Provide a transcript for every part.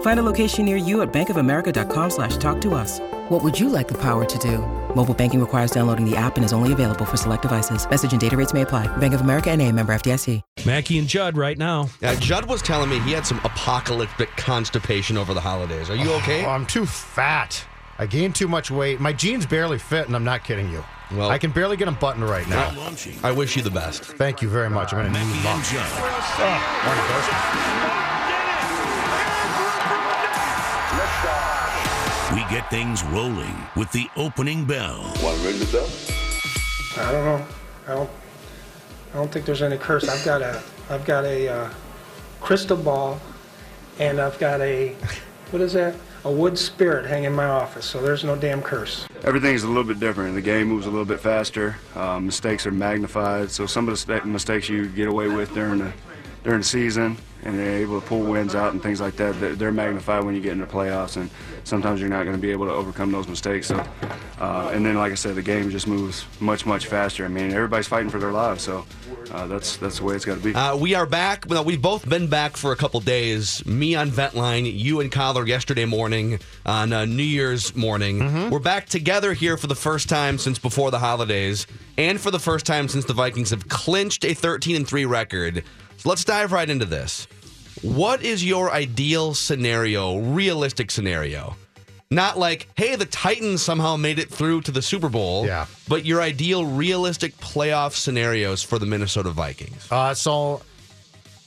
Find a location near you at bankofamerica.com slash talk to us. What would you like the power to do? Mobile banking requires downloading the app and is only available for select devices. Message and data rates may apply. Bank of America and a member FDIC. Mackey and Judd right now. Yeah, Judd was telling me he had some apocalyptic constipation over the holidays. Are you oh, okay? Oh, I'm too fat. I gained too much weight. My jeans barely fit, and I'm not kidding you. Well- I can barely get them buttoned right now. I wish you the best. Thank you very much. I'm in a new Mackey We get things rolling with the opening bell. Want to ring the bell? I don't know. I don't. I don't think there's any curse. I've got a. I've got a uh, crystal ball, and I've got a. What is that? A wood spirit hanging in my office. So there's no damn curse. Everything's a little bit different. The game moves a little bit faster. Um, mistakes are magnified. So some of the mistakes you get away with during the during the season, and they're able to pull wins out and things like that, they're, they're magnified when you get into playoffs. And sometimes you're not going to be able to overcome those mistakes. So, uh, and then like I said, the game just moves much much faster. I mean, everybody's fighting for their lives. So uh, that's that's the way it's got to be. Uh, we are back. Well, we've both been back for a couple days. Me on Ventline, you and Coller yesterday morning on uh, New Year's morning. We're back together here for the first time since before the holidays, and for the first time since the Vikings have clinched a 13 and 3 record. So let's dive right into this. What is your ideal scenario, realistic scenario? Not like, hey, the Titans somehow made it through to the Super Bowl. Yeah. But your ideal, realistic playoff scenarios for the Minnesota Vikings. Uh, so,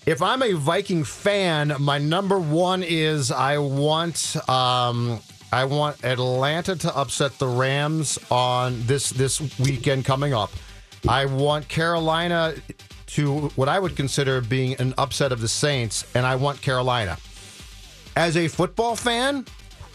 if I'm a Viking fan, my number one is I want um, I want Atlanta to upset the Rams on this this weekend coming up. I want Carolina to what I would consider being an upset of the Saints, and I want Carolina. As a football fan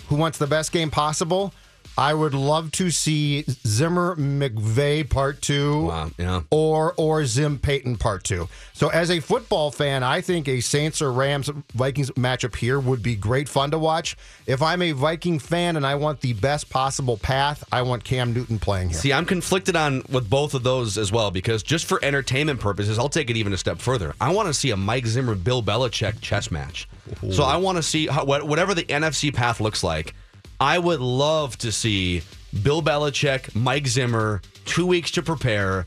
who wants the best game possible, I would love to see Zimmer McVay part two Wow, yeah. or or Zim Payton part two. So as a football fan, I think a Saints or Rams Vikings matchup here would be great fun to watch. If I'm a Viking fan and I want the best possible path, I want Cam Newton playing here. See, I'm conflicted on with both of those as well because just for entertainment purposes, I'll take it even a step further. I want to see a Mike Zimmer Bill Belichick chess match. So I want to see how, whatever the NFC path looks like. I would love to see Bill Belichick, Mike Zimmer, two weeks to prepare.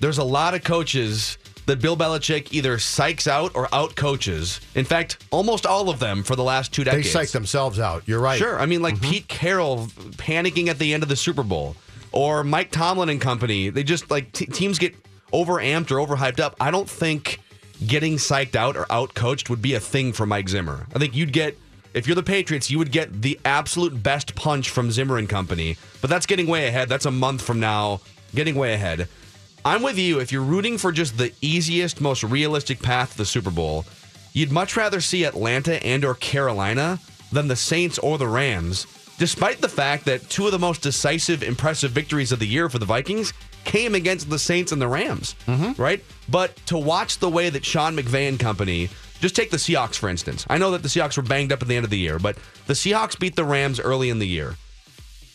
There's a lot of coaches that Bill Belichick either psychs out or out coaches. In fact, almost all of them for the last two decades. they psych themselves out. You're right. Sure. I mean, like mm-hmm. Pete Carroll panicking at the end of the Super Bowl, or Mike Tomlin and company. They just like t- teams get overamped or overhyped up. I don't think getting psyched out or out coached would be a thing for Mike Zimmer. I think you'd get. If you're the Patriots, you would get the absolute best punch from Zimmer and company. But that's getting way ahead. That's a month from now. Getting way ahead. I'm with you. If you're rooting for just the easiest, most realistic path to the Super Bowl, you'd much rather see Atlanta and or Carolina than the Saints or the Rams, despite the fact that two of the most decisive, impressive victories of the year for the Vikings came against the Saints and the Rams, mm-hmm. right? But to watch the way that Sean McVay and company, just take the Seahawks for instance. I know that the Seahawks were banged up at the end of the year, but the Seahawks beat the Rams early in the year.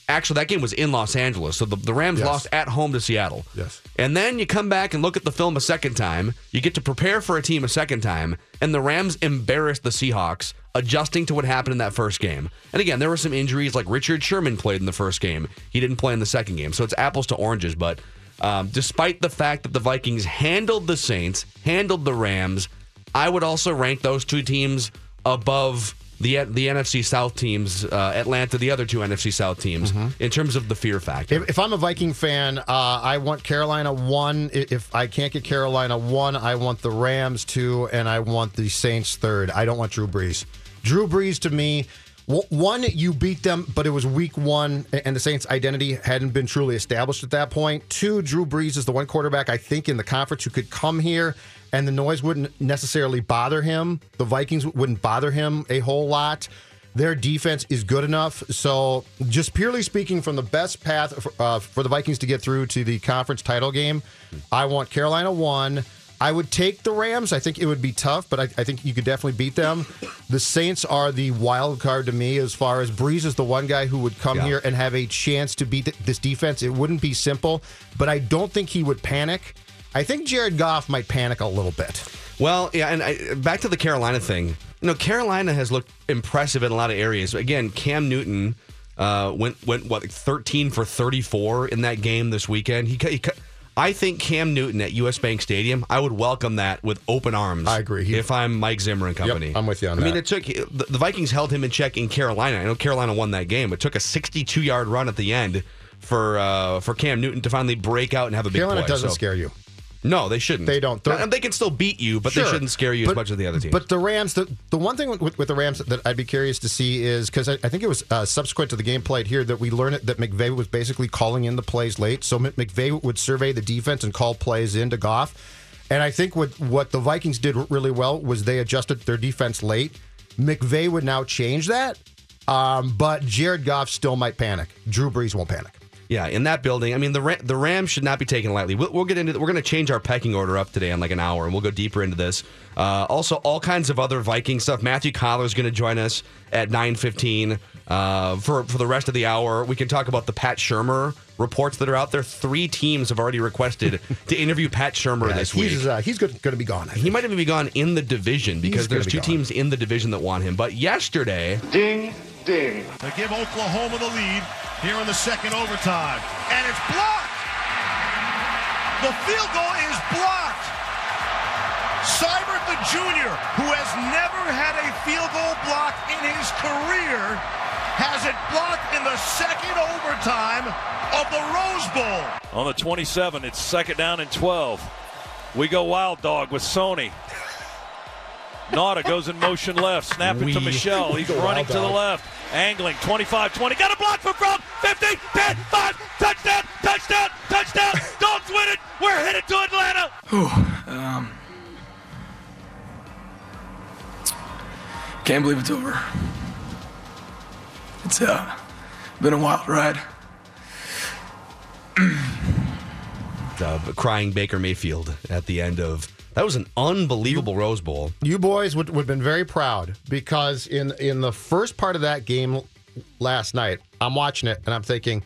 Actually, that game was in Los Angeles, so the, the Rams Yes. lost at home to Seattle. Yes. And then you come back and look at the film a second time. You get to prepare for a team a second time, and the Rams embarrassed the Seahawks, adjusting to what happened in that first game. And again, there were some injuries, like Richard Sherman played in the first game. He didn't play in the second game. So it's apples to oranges. But um, despite the fact that the Vikings handled the Saints, handled the Rams, I would also rank those two teams above the the NFC South teams, uh, Atlanta, the other two NFC South teams, in terms of the fear factor. If, if I'm a Viking fan, uh, I want Carolina one. If I can't get Carolina one, I want the Rams two, and I want the Saints third. I don't want Drew Brees. Drew Brees to me, one, you beat them, but it was week one, and the Saints' identity hadn't been truly established at that point. Two, Drew Brees is the one quarterback I think in the conference who could come here and the noise wouldn't necessarily bother him. The Vikings wouldn't bother him a whole lot. Their defense is good enough. So, just purely speaking, from the best path for, uh, for the Vikings to get through to the conference title game, I want Carolina one. I would take the Rams. I think it would be tough, but I, I think you could definitely beat them. The Saints are the wild card to me as far as Brees is the one guy who would come Yeah. here and have a chance to beat th- this defense. It wouldn't be simple, but I don't think he would panic. I think Jared Goff might panic a little bit. Well, yeah, and I, back to the Carolina thing. You know, Carolina has looked impressive in a lot of areas. Again, Cam Newton uh, went went what thirteen for thirty four in that game this weekend. He, he, I think Cam Newton at U.S. Bank Stadium. I would welcome that with open arms. I agree. He- if I'm Mike Zimmer and company, I'm with you on that. I mean, it took the, the Vikings held him in check in Carolina. I know Carolina won that game. It took a sixty two yard run at the end for uh, for Cam Newton to finally break out and have a big Carolina play. doesn't So- scare you. No, they shouldn't. They don't. They're- Now, they can still beat you, but they shouldn't scare you as much as the other teams. But the Rams, the, the one thing with, with the Rams that I'd be curious to see is because I, I think it was uh, subsequent to the game played here that we learned that McVay was basically calling in the plays late. So McVay would survey the defense and call plays into Goff. And I think what, what the Vikings did really well was they adjusted their defense late. McVay would now change that. Um, but Jared Goff still might panic. Drew Brees won't panic. Yeah, in that building, I mean the Ra- the Rams should not be taken lightly. We'll, we'll get into. We're going to change our pecking order up today in like an hour, and we'll go deeper into this. Uh, also, all kinds of other Viking stuff. Matthew Coller is going to join us at nine fifteen uh, for for the rest of the hour. We can talk about the Pat Shurmur reports that are out there. Three teams have already requested to interview Pat Shurmur this week. he's uh, he's going to be gone. I he might even be gone in the division because He's there's be two gone. teams in the division that want him. But yesterday, Ding, ding. to give Oklahoma the lead here in the second overtime. And it's blocked. The field goal is blocked. Seibert the junior, who has never had a field goal block in his career, has it blocked in the second overtime of the Rose Bowl. On the 27, it's second down and 12. We go wild dog with Sony. Nada goes in motion left. Snap it to Michel. He's running to the left. Angling 25 20. Got a block from Gronk. 50, 10, 5. Touchdown, touchdown, touchdown. Dogs win it. We're headed to Atlanta. um, Can't believe it's over. It's uh, been a wild ride. uh, crying Baker Mayfield at the end of that was an unbelievable Rose Bowl. you boys would, would have been very proud because in in the first part of that game last night, I'm watching it and I'm thinking,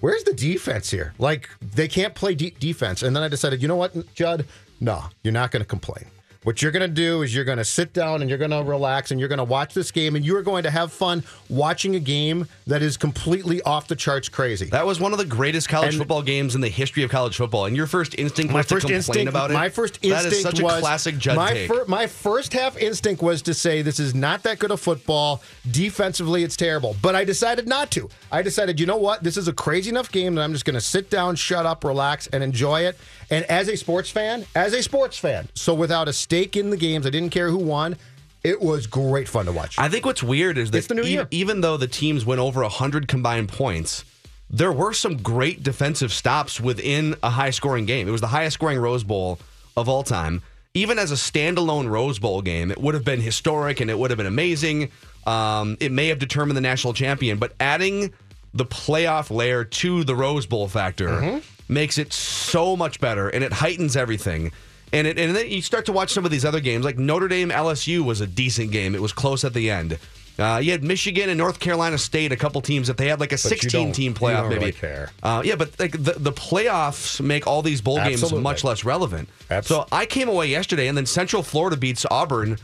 where's the defense here? Like they can't play de- defense. And then I decided, you know what, Judd? No, you're not going to complain. What you're going to do is you're going to sit down and you're going to relax and you're going to watch this game and you are going to have fun watching a game that is completely off the charts crazy. That was one of the greatest college And- football games in the history of college football. And your first instinct my was first to complain instinct about it. My first instinct is such was a classic Judd my take. fir- my first half instinct was to say this is not that good of football. Defensively, it's terrible. But I decided not to. I decided, you know what? This is a crazy enough game that I'm just going to sit down, shut up, relax, and enjoy it. And as a sports fan, as a sports fan, so without a stake in the games, I didn't care who won. It was great fun to watch. I think what's weird is that It's the new e- even though the teams went over 100 combined points, there were some great defensive stops within a high scoring game. It was the highest scoring Rose Bowl of all time. Even as a standalone Rose Bowl game, it would have been historic and it would have been amazing. Um, it may have determined the national champion, but adding the playoff layer to the Rose Bowl factor Mm-hmm. makes it so much better and it heightens everything. And it, and then you start to watch some of these other games, like Notre Dame LSU was a decent game. It was close at the end. Uh, you had Michigan and North Carolina State, a couple teams that they had like a you 16 don't- team playoff, don't maybe. really care. Uh, yeah, but like the, the playoffs make all these bowl games much less relevant. Abs- So I came away yesterday, and then Central Florida beats Auburn,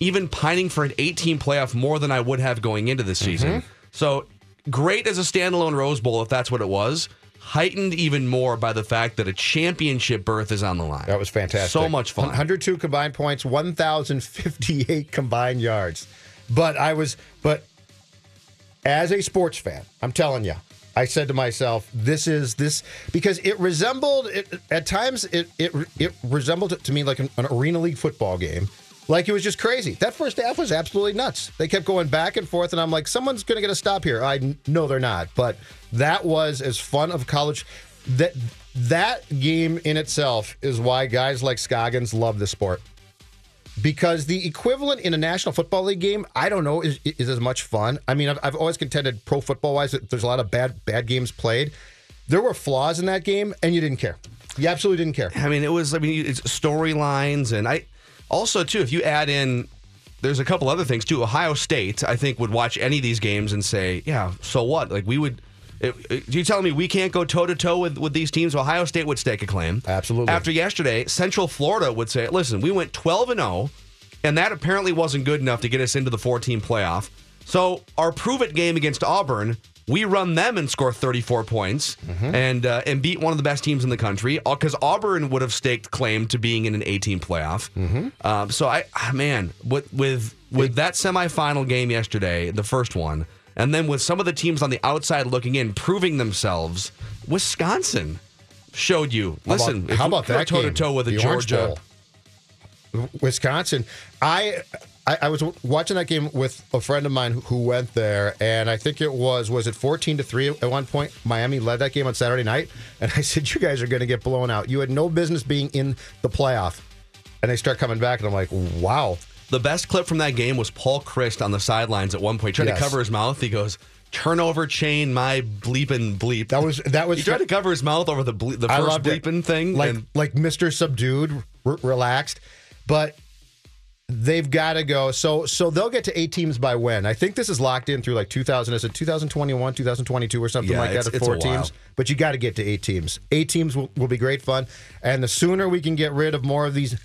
even pining for an 18 playoff more than I would have going into this season. Mm-hmm. So great as a standalone Rose Bowl, if that's what it was. Heightened even more by the fact that a championship berth is on the line. That was fantastic. So much fun. 102 combined points, 1,058 combined yards. But I was, but as a sports fan, I'm telling you, I said to myself, "This is this," because it resembled it at times. It it it resembled to me like an, an arena league football game. Like it was just crazy. That first half was absolutely nuts. They kept going back and forth, and I'm like, someone's going to get a stop here. I know they're not, but that was as fun of college. That that game in itself is why guys like Scoggins love the sport because the equivalent in a National Football League game, I don't know, is, is as much fun. I mean, I've, I've always contended pro football wise that there's a lot of bad bad games played. There were flaws in that game, and you didn't care. You absolutely didn't care. I mean, it was. I mean, it's storylines, and I also too. If you add in, there's a couple other things too. Ohio State, I think, would watch any of these games and say, "Yeah, so what?" Like we would. You telling me we can't go toe to toe with with these teams? Ohio State would stake a claim. Absolutely. After yesterday, Central Florida would say, "Listen, we went 12 and 0, and that apparently wasn't good enough to get us into the 14 playoff. So our prove it game against Auburn." We run them and score 34 points and uh, and beat one of the best teams in the country because Auburn would have staked claim to being in an 18 playoff. Um, so I ah, man with with with that semifinal game yesterday, the first one, and then with some of the teams on the outside looking in, proving themselves, Wisconsin showed you. How about- Listen, how about that toe to toe with a Georgia? Wisconsin. I, I I was watching that game with a friend of mine who went there, and I think it was was it fourteen to three at one point. Miami led that game on Saturday night, and I said, "You guys are going to get blown out. You had no business being in the playoff." And they start coming back, and I'm like, "Wow." The best clip from that game was Paul Chryst on the sidelines at one point, trying Yes. to cover his mouth. He goes, "Turnover chain, my bleeping bleep." That was that was He tried to cover his mouth over the ble- the first loved it. bleeping thing. like and like Mr. Subdued, r- relaxed, but they've got to go. So so they'll get to eight teams by when? I think this is locked in through like 2000. Is it 2021, 2022, or something Yeah, like that? it's- At it's four teams, but you got to get to eight teams. Eight teams will, will be great fun, and the sooner we can get rid of more of these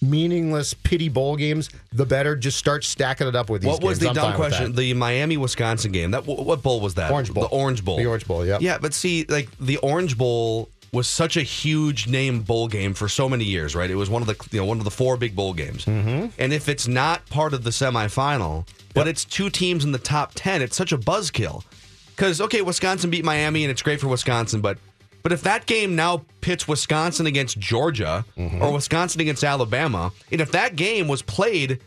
meaningless pity bowl games, the better. Just start stacking it up with these. what was the I'm dumb question? The Miami Wisconsin game. That what bowl was that? Orange Bowl. The Orange Bowl. The Orange Bowl, yeah. Yeah, but see, like the Orange Bowl was such a huge name bowl game for so many years, right? It was one of the you know one of the four big bowl games. Mm-hmm. And if it's not part of the semifinal, but it's two teams in the top ten, it's such a buzzkill. Because okay, Wisconsin beat Miami, and it's great for Wisconsin, but but if that game now pits Wisconsin against Georgia or Wisconsin against Alabama, and if that game was played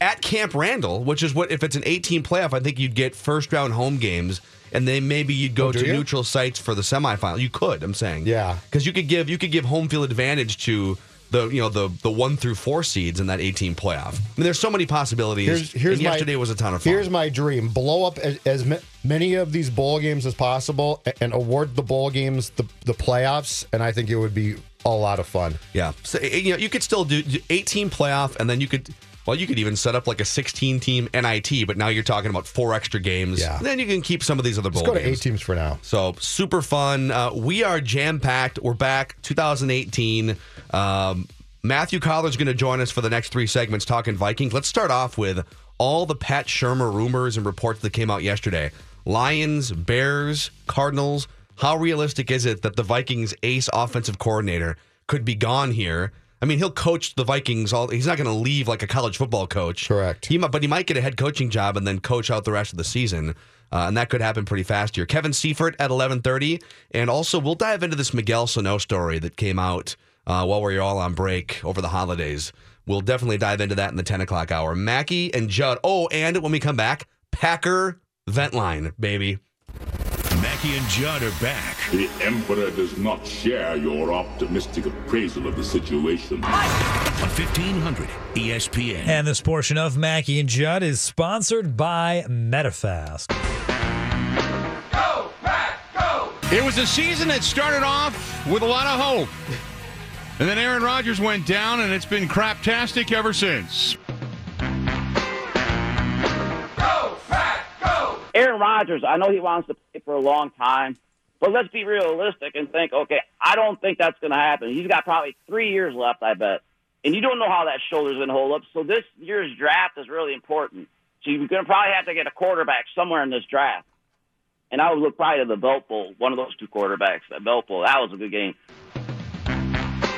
at Camp Randall, which is what if it's an 18 playoff, I think you'd get first round home games, and then maybe you'd go Oh, to you? neutral sites for the semifinal. You could, I'm saying, Yeah. because you could give you could give home field advantage to the you know the the one through four seeds in that 18 playoff. I mean, there's so many possibilities. Here's, here's and my, yesterday was a ton of fun. Here's my dream: blow up as, as ma- many of these bowl games as possible, a- and award the bowl games the the playoffs. And I think it would be a lot of fun. Yeah, so eh, you know you could still do 18 playoff, and then you could. Well, you could even set up like a 16 team NIT, but now you're talking about four extra games. Yeah. Then you can keep some of these other bowl Let's go to eight teams for now. So super fun. Uh, we are jam packed. We're back 2018. Um, Matthew Coller's going to join us for the next three segments talking Vikings. Let's start off with all the Pat Shurmur rumors and reports that came out yesterday. Lions, Bears, Cardinals. How realistic is it that the Vikings ace offensive coordinator could be gone here? I mean, he'll coach the Vikings all. He's not going to leave like a college football coach. Correct. He might, but he might get a head coaching job and then coach out the rest of the season. Uh, and that could happen pretty fast here. Kevin Seifert at 11:30, and also we'll dive into this Miguel Sano story that came out uh, while we are all on break over the holidays. We'll definitely dive into that in the 10 o'clock hour. Mackey and Judd. Oh, and when we come back, Packer Ventline, baby. Mackey and Judd are back. The Emperor does not share your optimistic appraisal of the situation. On 1500 ESPN. And this portion of Mackey and Judd is sponsored by MetaFast. Go, Mac, go! It was a season that started off with a lot of hope. And then Aaron Rodgers went down, and it's been craptastic ever since. Aaron Rodgers, I know he wants to play for a long time, but let's be realistic and think, okay, I don't think that's going to happen. He's got probably three years left, I bet. And you don't know how that shoulder's going to hold up. So this year's draft is really important. So you're going to probably have to get a quarterback somewhere in this draft. And I would look probably to the Belk Bowl, one of those two quarterbacks, the Belk Bowl. That was a good game.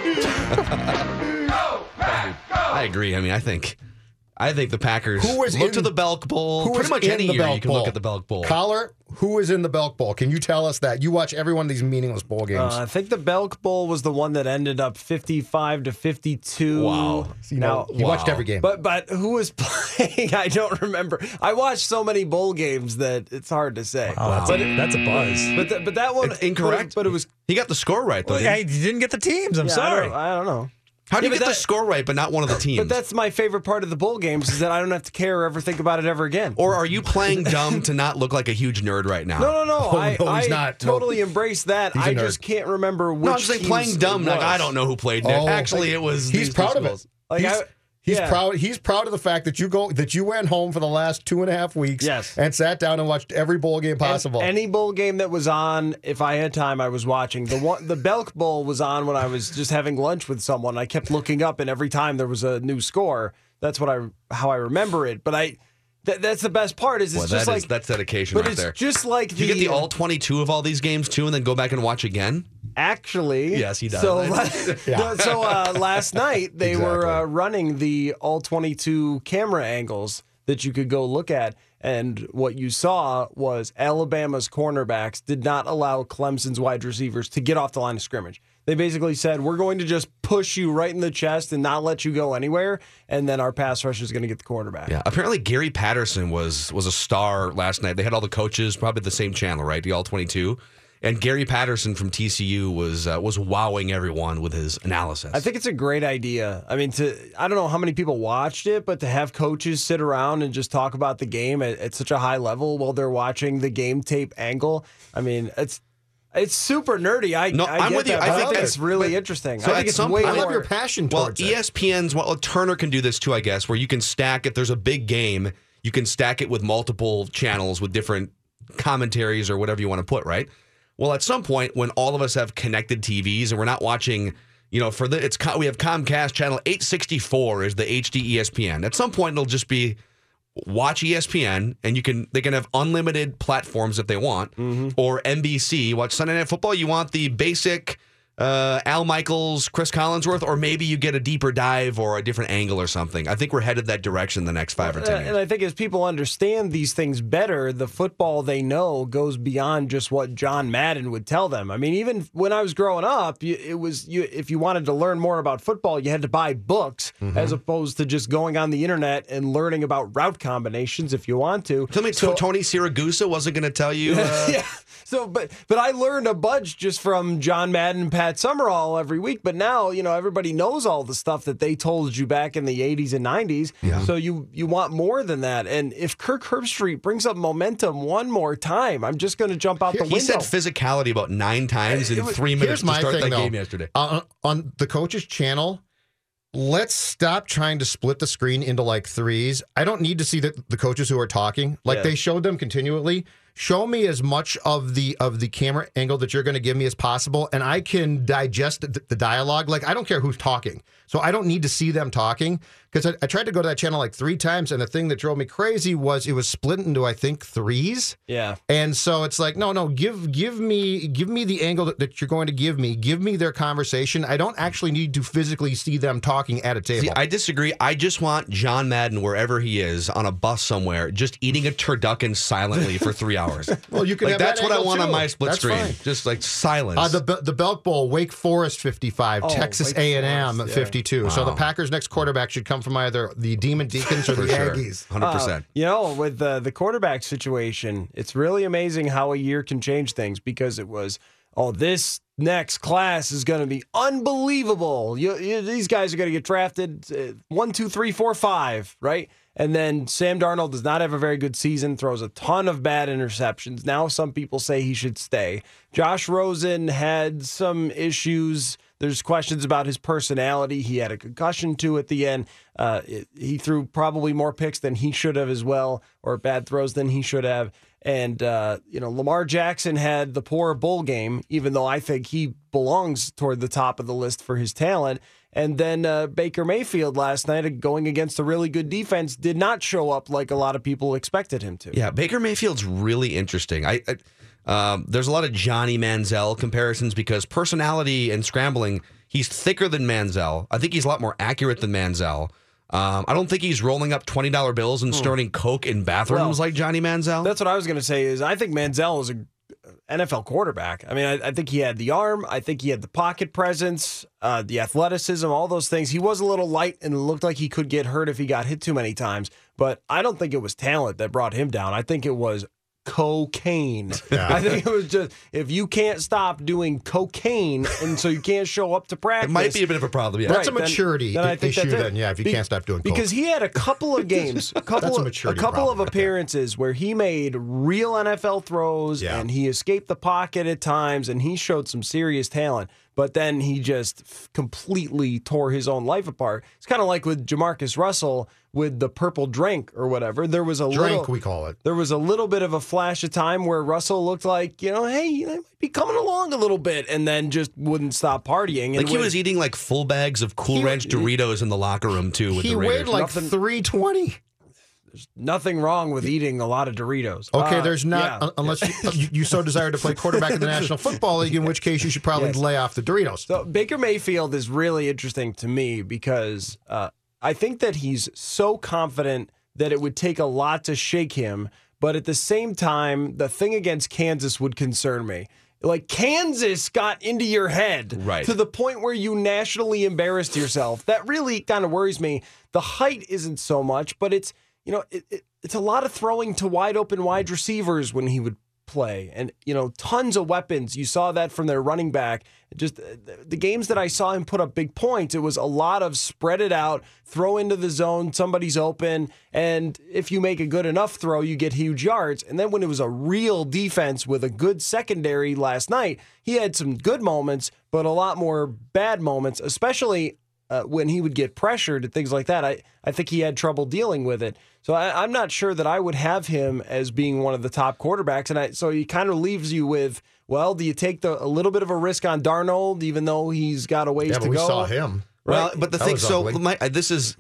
I agree. I mean, I think I think the Packers Who was look in- to the Belk Bowl. Who Pretty is much in any the year Belk you can Bowl? look at the Belk Bowl. Coller, who is in the Belk Bowl? Can you tell us that? You watch every one of these meaningless bowl games. Uh, I think the Belk Bowl was the one that ended up 55 to 52. Wow. So you know, you watched every game. But but who was playing? I don't remember. I watched so many bowl games that it's hard to say. Wow, that's, But a, that's a buzz. But th- but that one It's incorrect. But it, was. He got the score right though. Well, didn't hey, he? you didn't get the teams. I'm yeah, I sorry. don't, I don't know. How do you Yeah, get but the that- score right, but not one of the teams? But that's my favorite part of the bowl games is that I don't have to care or ever think about it ever again. or are you playing dumb to not look like a huge nerd right now? No, no, no. Oh, I, no, he's I not. No. totally embrace that. He's a I nerd. just can't remember which. No, I'm just saying playing dumb. Like. I don't know who played Nick. Oh, Actually, it was. He's these proud two of it. schools. Like, he's yeah. proud. He's proud of the fact that you go that you went home for the last two and a half weeks. Yes. and sat down and watched every bowl game possible. An- Any bowl game that was on, if I had time, I was watching. The one, the Belk Bowl was on when I was just having lunch with someone. I kept looking up, and every time there was a new score, that's what I how I remember it. But I, that, that's the best part. Is it's Well, just that like is- that's dedication but right it's there. just like Did you get the all 22 of all these games too, and then go back and watch again? Actually, Yes, he does. So, Yeah. so uh, last night they were uh, running the all 22 camera angles that you could go look at, and what you saw was Alabama's cornerbacks did not allow Clemson's wide receivers to get off the line of scrimmage. They basically said, "We're going to just push you right in the chest and not let you go anywhere, and then our pass rush is going to get the quarterback." Yeah. Apparently, Gary Patterson was was a star last night. They had all the coaches, probably the same channel, right? The all 22. And Gary Patterson from TCU was uh, was wowing everyone with his analysis. I think it's a great idea. I mean, to I don't know how many people watched it, but to have coaches sit around and just talk about the game at, at such a high level while they're watching the game tape angle. I mean, it's it's super nerdy. I No, I I'm get with you. that, I think it's that's- really but- interesting. so I think it's some way point- I love more. your passion Well, towards. ESPN's well, Turner can do this too, I guess, where you can stack if there's a big game, you can stack it with multiple channels with different commentaries or whatever you want to put, right? Well, at some point when all of us have connected TVs and we're not watching, you know, for the it's we have Comcast channel 864 is the HD ESPN. At some point it'll just be watch ESPN and you can they can have unlimited platforms if they want. Mm-hmm. Or NBC watch Sunday Night Football. You want the basic uh, Al Michaels, Chris Collinsworth, or maybe you get a deeper dive or a different angle or something. I think we're headed that direction the next five or ten Uh, years. And I think as people understand these things better, the football they know goes beyond just what John Madden would tell them. I mean, even when I was growing up, it was you if you wanted to learn more about football, you had to buy books Mm-hmm. as opposed to just going on the internet and learning about route combinations if you want to. Tell me, So- Tony Siragusa wasn't going to tell you. Uh, yeah. So, but but I learned a bunch just from John Madden and Pat Summerall every week. But now, you know, everybody knows all the stuff that they told you back in the '80s and '90s. So you you want more than that. And if Kirk Herbstreit brings up momentum one more time, I'm just going to jump out the window. He said physicality about nine times in three minutes Here's to my start thing, that though. game yesterday. Uh, on the coach's channel, let's stop trying to split the screen into like threes. I don't need to see the, the coaches who are talking. Like Yeah. they showed them continually. Show me as much of the of the camera angle that you're going to give me as possible, and I can digest the, dialogue. Like I don't care who's talking, so I don't need to see them talking. Because I, I tried to go to that channel like three times, and the thing that drove me crazy was it was split into I think threes. yeah. And so it's like, no, no, give give me give me the angle that, that you're going to give me. Give me their conversation. I don't actually need to physically see them talking at a table. See, I disagree. I just want John Madden, wherever he is, on a bus somewhere, just eating a turducken silently for three hours. Well, you can like that's that what I want on my split That's screen. fine. Just like silence. uh, the the Belk Bowl, Wake Forest 55, Oh, Texas Wake A and M Forest, yeah. 52. So the Packers' next quarterback should come from either the Demon Deacons or the sure. Aggies. 100%. Uh, you know, with the the quarterback situation, it's really amazing how a year can change things because it was, oh, this next class is going to be unbelievable. You, you, these guys are going to get drafted uh, one, two, three, four, five, right? And then Sam Darnold does not have a very good season, throws a ton of bad interceptions. Now some people say he should stay. Josh Rosen had some issues. There's questions about his personality. He had a concussion too at the end. Uh, it- he threw probably more picks than he should have as well, or bad throws than he should have. And uh, you know, Lamar Jackson had the poor bowl game, even though I think he belongs toward the top of the list for his talent. And then uh, Baker Mayfield last night, uh, going against a really good defense, did not show up like a lot of people expected him to. Yeah, Baker Mayfield's really interesting. I, I um, there's a lot of Johnny Manziel comparisons because personality and scrambling, he's thicker than Manziel. I think he's a lot more accurate than Manziel. Um, I don't think he's rolling up twenty dollar bills and snorting coke in bathrooms Well, like Johnny Manziel. That's what I was going to say. Is I think Manziel is a NFL quarterback. I mean, I, I think he had the arm. I think he had the pocket presence, uh, the athleticism, all those things. He was a little light and looked like he could get hurt if he got hit too many times. But I don't think it was talent that brought him down. I think it was cocaine. I think it was just if you can't stop doing cocaine and so you can't show up to practice. it might be a bit of a problem. Yeah, That's a maturity then I think issue. Then, yeah, if you Be- can't stop doing coke. because he had a couple of games, a couple That's a of, maturity couple problem of right there. appearances where he made real NFL throws Yeah. and he escaped the pocket at times and he showed some serious talent. But then he just f- completely tore his own life apart. It's kind of like with JaMarcus Russell with the purple drink or whatever. There was a drink, little, we call it. there was a little bit of a flash of time where Russell looked like, you know, hey, I might be coming along a little bit, and then just wouldn't stop partying. And like he was eating like full bags of Cool He- Ranch Doritos in the locker room too. With He the weighed like Nothing- 320. nothing wrong with eating a lot of Doritos. Okay, Uh, there's not, yeah. un- unless you, you, you so desire to play quarterback in the National Football League, in which case you should probably Yes. lay off the Doritos. So Baker Mayfield is really interesting to me because uh, I think that he's so confident that it would take a lot to shake him, but at the same time, the thing against Kansas would concern me. Like Kansas got into your head Right. to the point where you nationally embarrassed yourself. That really kind of worries me. The height isn't so much, but it's you know it, it, it's a lot of throwing to wide open wide receivers when he would play. And you know tons of weapons. You saw that from their running back. Just uh, the, the games that i saw him put up big points it was a lot of spread it out throw into the zone somebody's open and if you make a good enough throw you get huge yards. And then when it was a real defense with a good secondary last night he had some good moments but a lot more bad moments especially uh, when he would get pressured and things like that, I, I think he had trouble dealing with it. So I, I'm not sure that I would have him as being one of the top quarterbacks. And I, so he kind of leaves you with, well, do you take the, a little bit of a risk on Darnold, even though he's got a ways Yeah, to but we go? saw him. Well, Right. but the That thing, so my, this is,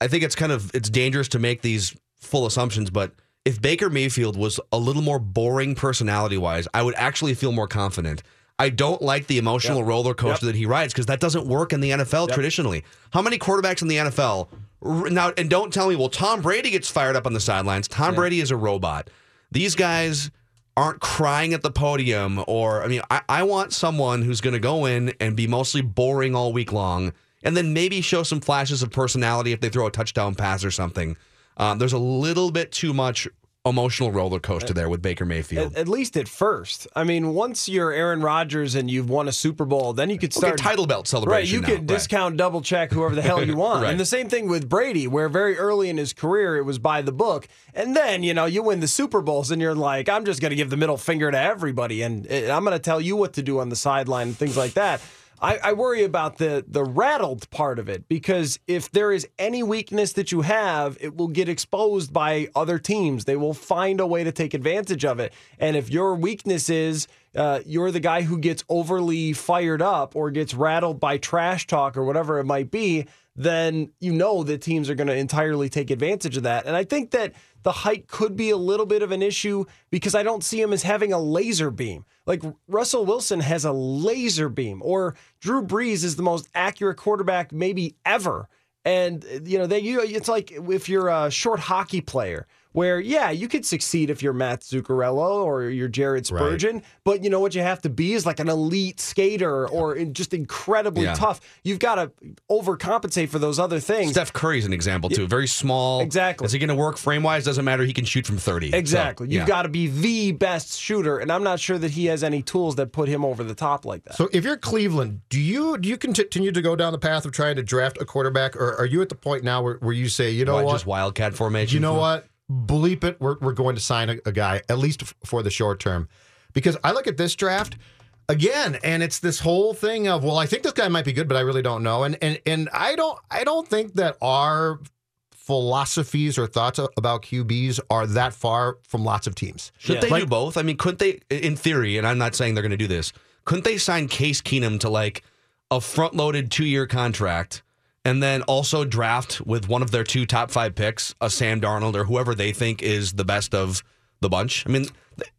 I think it's kind of it's dangerous to make these full assumptions. But if Baker Mayfield was a little more boring personality wise, I would actually feel more confident. I don't like the emotional Yep. roller coaster Yep. that he rides because that doesn't work in the NFL Yep. traditionally. How many quarterbacks in the NFL now? And don't tell me, well, Tom Brady gets fired up on the sidelines. Tom Brady is a robot. These guys aren't crying at the podium or I mean I, I want someone who's going to go in and be mostly boring all week long and then maybe show some flashes of personality if they throw a touchdown pass or something. Um, there's a little bit too much emotional roller coaster there with Baker Mayfield. At, at least at first. I mean, once you're Aaron Rodgers and you've won a Super Bowl, then you could Okay, start title belt Right, celebration. you now. can Right. discount, double check whoever the hell you want. Right. And the same thing with Brady, where very early in his career it was by the book, and then you know you win the Super Bowls, and you're like, I'm just going to give the middle finger to everybody, and uh, I'm going to tell you what to do on the sideline and things like that. I, I worry about the the rattled part of it because if there is any weakness that you have, it will get exposed by other teams. They will find a way to take advantage of it. And if your weakness is uh, you're the guy who gets overly fired up or gets rattled by trash talk or whatever it might be, then you know that teams are going to entirely take advantage of that. And I think that the height could be a little bit of an issue because I don't see him as having a laser beam. Like Russell Wilson has a laser beam, or Drew Brees is the most accurate quarterback maybe ever. And you know, they you it's like if you're a short hockey player where yeah, you could succeed if you're Matt Zuccarello or you're Jared Spurgeon, but you know what you have to be is like an elite skater or in- just incredibly Yeah. tough. You've got to overcompensate for those other things. Steph Curry's an example too. Very small. Exactly. Is he going to work frame wise? Doesn't matter. He can shoot from thirty. So, Exactly. You've got to be the best shooter, and I'm not sure that he has any tools that put him over the top like that. So if you're Cleveland, do you do you continue to go down the path of trying to draft a quarterback, or are you at the point now where, where you say, you know What, what, just wildcat formation. you know what, bleep it, we're we're going to sign a, a guy at least f- for the short term, because I look at this draft again, and it's this whole thing of, well, I think this guy might be good, but I really don't know, and and and I don't I don't think that our philosophies or thoughts about QBs are that far from lots of teams. Should Yeah. they Like- do both? I mean, couldn't they, in theory, and I'm not saying they're going to do this, couldn't they sign Case Keenum to like a front loaded two year contract and then also draft with one of their two top five picks, a Sam Darnold or whoever they think is the best of the bunch? I mean,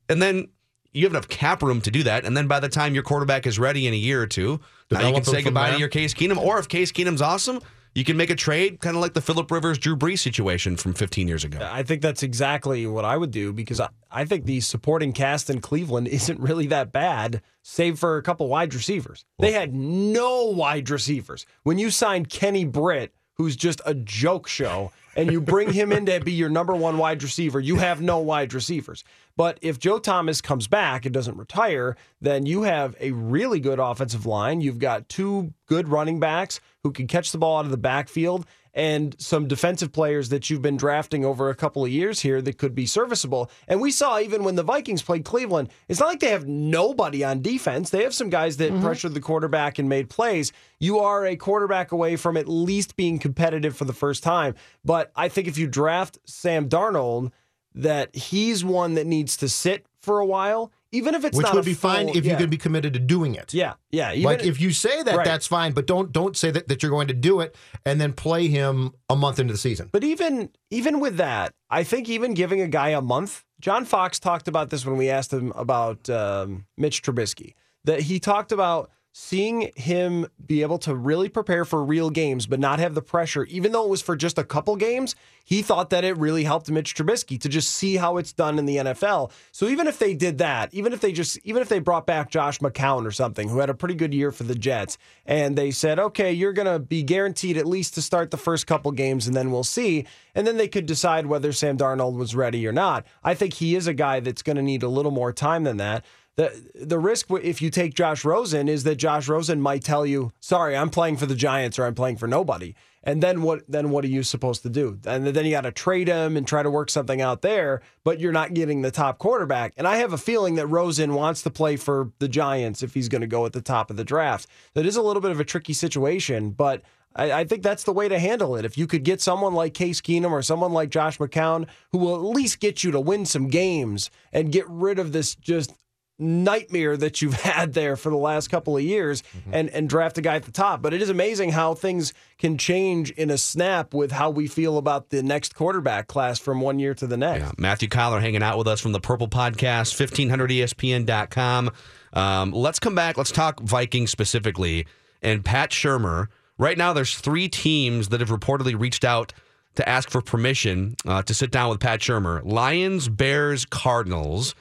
and then you have enough cap room to do that. And then by the time your quarterback is ready in a year or two, now you can say goodbye to your Case Keenum. Or if Case Keenum's awesome, you can make a trade, kind of like the Philip Rivers, Drew Brees situation from 15 years ago. I think that's exactly what I would do because I, I think the supporting cast in Cleveland isn't really that bad, save for a couple wide receivers. They had no wide receivers. When you signed Kenny Britt, who's just a joke show, and you bring him in to be your number one wide receiver, you have no wide receivers. But if Joe Thomas comes back and doesn't retire, then you have a really good offensive line. You've got two good running backs who can catch the ball out of the backfield and some defensive players that you've been drafting over a couple of years here that could be serviceable. And we saw even when the Vikings played Cleveland, it's not like they have nobody on defense. They have some guys that mm-hmm. pressured the quarterback and made plays. You are a quarterback away from at least being competitive for the first time. But I think if you draft Sam Darnold, that he's one that needs to sit for a while, even if it's Which would be fine full- if you yeah. could be committed to doing it. Yeah, yeah. Even like if you say that, Right. that's fine, but don't don't say that, that you're going to do it and then play him a month into the season. But even even with that, I think even giving a guy a month. John Fox talked about this when we asked him about um, Mitch Trubisky. That he talked about seeing him be able to really prepare for real games, but not have the pressure, even though it was for just a couple games. He thought that it really helped Mitch Trubisky to just see how it's done in the NFL. So even if they did that, even if they just even if they brought back Josh McCown or something, who had a pretty good year for the Jets, and they said, okay, you're going to be guaranteed at least to start the first couple games, and then we'll see. And then they could decide whether Sam Darnold was ready or not. I think he is a guy that's going to need a little more time than that. The the risk if you take Josh Rosen is that Josh Rosen might tell you, "Sorry, I'm playing for the Giants or I'm playing for nobody." And then what then what are you supposed to do? And then you got to trade him and try to work something out there, but you're not getting the top quarterback. And I have a feeling that Rosen wants to play for the Giants if he's going to go at the top of the draft. That is a little bit of a tricky situation, but I, I think that's the way to handle it. If you could get someone like Case Keenum or someone like Josh McCown who will at least get you to win some games and get rid of this just nightmare that you've had there for the last couple of years and and draft a guy at the top but it is amazing how things can change in a snap with how we feel about the next quarterback class from one year to the next Matthew Coller hanging out with us from the Purple Podcast, E 1500ESPN.com. Um, let's come back. Let's talk Vikings specifically. And Pat Shurmur. Right now, there's three teams that have reportedly reached out to ask for permission uh, to sit down with Pat Shurmur Lions, Bears, Cardinals.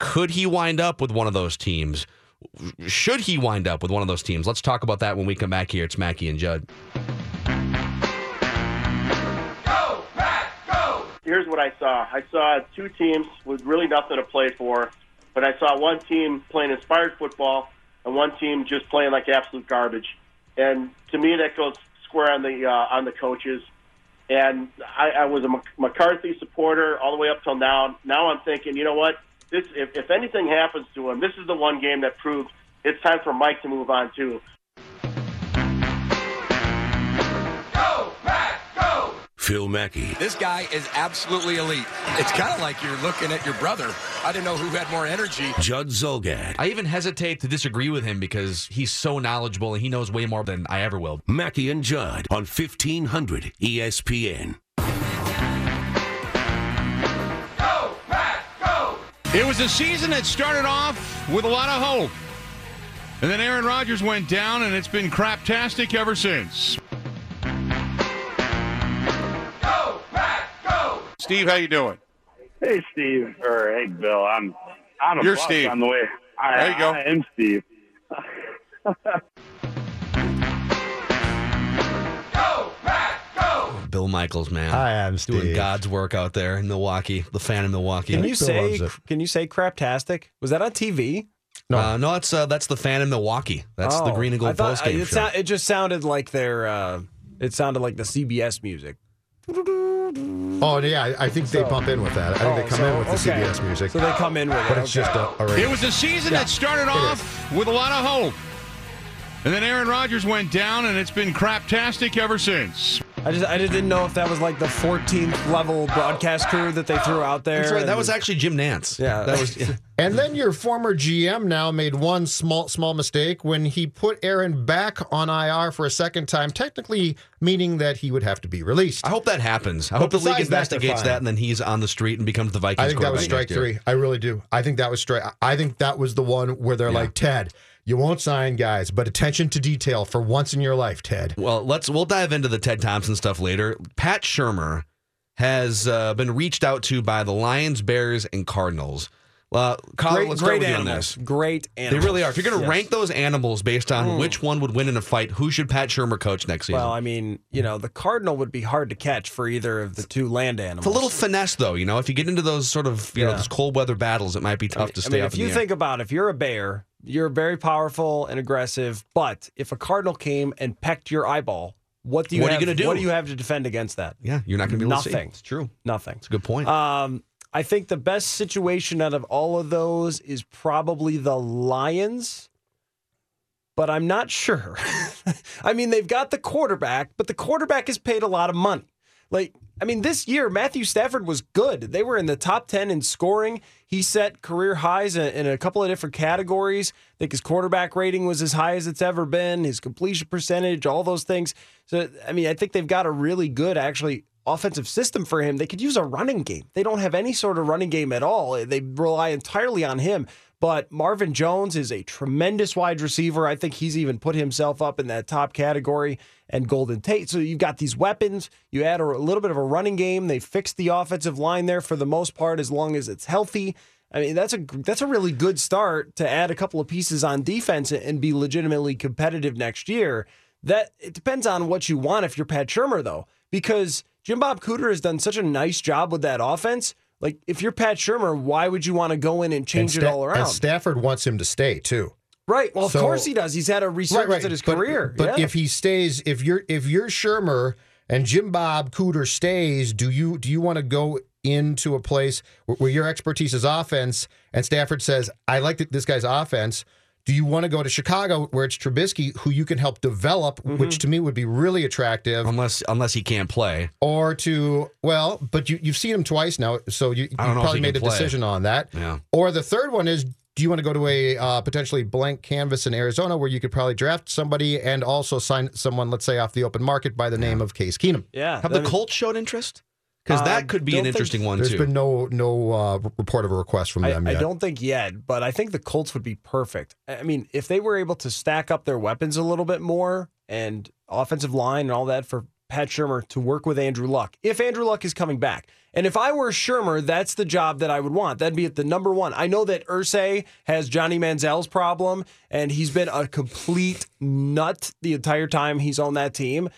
Could he wind up with one of those teams? Should he wind up with one of those teams? Let's talk about that when we come back here. It's Mackey and Judd. Go, Pat, go! Here's what I saw. I saw two teams with really nothing to play for, but I saw one team playing inspired football and one team just playing like absolute garbage. And to me, that goes square on the uh, on the coaches. And I, I was a McCarthy supporter all the way up till now. Now I'm thinking, you know what? This, if, if anything happens to him, this is the one game that proves it's time for Mike to move on too. Go, Matt, go. Phil Mackey. This guy is absolutely elite. It's kind of like you're looking at your brother. I didn't know who had more energy. Judd Zulgad. I even hesitate to disagree with him because he's so knowledgeable and he knows way more than I ever will. Mackey and Judd on E 1500 ESPN. It was a season that started off with a lot of hope. And then Aaron Rodgers went down, and it's been craptastic ever since. Go, Pack, go! Steve, how you doing? Hey, Steve, or hey, Bill. I'm on a You're Steve. on the way. I, There you go. I am Steve. Bill Michaels, man. Hi, I'm Doing God's work out there in Milwaukee, the fan in Milwaukee. can you say can you say craptastic was that on tv No, uh, no, it's uh, that's the fan in Milwaukee. That's the Oh, Green and Gold thought- post game it, show. it just sounded like their uh, it sounded like the cbs music Oh yeah, I, I think they So- bump in with that. I think Oh, they come so- in with the okay. CBS music. So they come in with it, but it's okay. just a, a. It was a season Yeah, that started it off with a lot of hope. And then Aaron Rodgers went down, and it's been craptastic ever since. I just I just didn't know if that was like the 14th level broadcast crew that they threw out there. That's right. That was actually Jim Nantz. Yeah. that was. And then your former GM now made one small small mistake when he put Aaron back on IR for a second time, technically meaning that he would have to be released. I hope that happens. I But hope the league besides that, investigates that, and then he's on the street and becomes the Vikings. I think that was quarterback strike three. I really do. I think that was strike. I think that was the one where they're like, Ted, you won't sign guys, but attention to detail for once in your life, Ted. Well, let's we'll dive into the Ted Thompson stuff later. Pat Shurmur has uh, been reached out to by the Lions, Bears, and Cardinals. Uh, Colin, Great, let's start great with you on animals. this. Great animals. They really are. If you're going to Yes. rank those animals based on Mm. which one would win in a fight, who should Pat Shurmur coach next season? Well, I mean, you know, the cardinal would be hard to catch for either of the two land animals. it's a little finesse, though. You know, if you get into those sort of you know those cold weather battles, it might be tough to I stay mean, up if in you the air. think about if you're a bear, you're very powerful and aggressive. But if a cardinal came and pecked your eyeball, what do you What are have, you gonna do? What do you have to defend against that? Yeah, you're not going to be able to. Nothing. It's true. Nothing. It's a good point. Um, I think the best situation out of all of those is probably the Lions, but I'm not sure. I mean, they've got the quarterback, but the quarterback has paid a lot of money. Like, I mean, this year, Matthew Stafford was good. They were in the top 10 in scoring. He set career highs in, a couple of different categories. I think his quarterback rating was as high as it's ever been, his completion percentage, all those things. So, I mean, I think they've got a really good, actually, offensive system for him. They could use a running game. They don't have any sort of running game at all. They rely entirely on him. But Marvin Jones is a tremendous wide receiver. I think he's even put himself up in that top category. And Golden Tate. So you've got these weapons. You add a, a little bit of a running game. They fixed the offensive line there for the most part, as long as it's healthy. I mean, that's a that's a really good start to add a couple of pieces on defense and be legitimately competitive next year. That it depends on what you want if you're Pat Shurmur, though, because Jim Bob Cooter has done such a nice job with that offense. Like, if you're Pat Shurmur, why would you want to go in and change And it Sta- all And around? Stafford wants him to stay too. Right. Well, of course he does. He's had a resurgence in his But- career. But Yeah. if he stays, if you're if you're Shurmur and Jim Bob Cooter stays, do you do you want to go into a place where, where your expertise is offense and Stafford says, I like th- this guy's offense? Do you want to go to Chicago where it's Trubisky, who you can help develop, Mm-hmm. which to me would be really attractive? unless unless he can't play. Or to well, but you you've seen him twice now, so you, you I don't know if probably made a play. decision on that. Yeah. Or the third one is do you want to go to a uh, potentially blank canvas in Arizona where you could probably draft somebody and also sign someone, let's say, off the open market by the name of Case Keenum? yeah. Have the mean- Colts showed interest? Because Uh, that could be don't an think- interesting one There's too. There's been no no uh, report of a request from I, them I yet. don't think yet, but I think the Colts would be perfect. I mean, if they were able to stack up their weapons a little bit more and offensive line and all that for Pat Shurmur to work with Andrew Luck, if Andrew Luck is coming back. And if I were Shurmur, that's the job that I would want. That'd be at the number one. I know that Irsay has Johnny Manziel's problem, and he's been a complete nut the entire time he's on that team.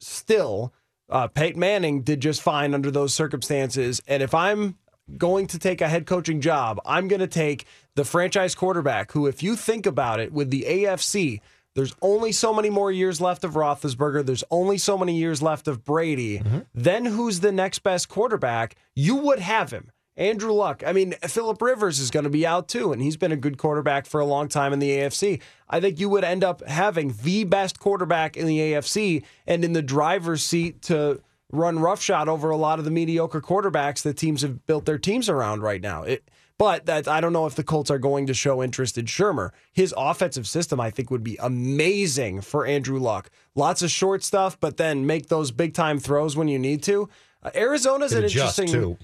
Still, uh, Peyton Manning did just fine under those circumstances. And if I'm going to take a head coaching job, I'm going to take the franchise quarterback who, if you think about it, with the AFC, there's only so many more years left of Roethlisberger. There's only so many years left of Brady. Mm-hmm. Then who's the next best quarterback? You would have him. Andrew Luck. I mean, Philip Rivers is going to be out too, and he's been a good quarterback for a long time in the AFC. I think you would end up having the best quarterback in the AFC and in the driver's seat to run roughshod over a lot of the mediocre quarterbacks that teams have built their teams around right now. It, but that I don't know if the Colts are going to show interest in Shurmur. His offensive system, I think, would be amazing for Andrew Luck. Lots of short stuff, but then make those big time throws when you need to. Uh, Arizona's an interesting. too,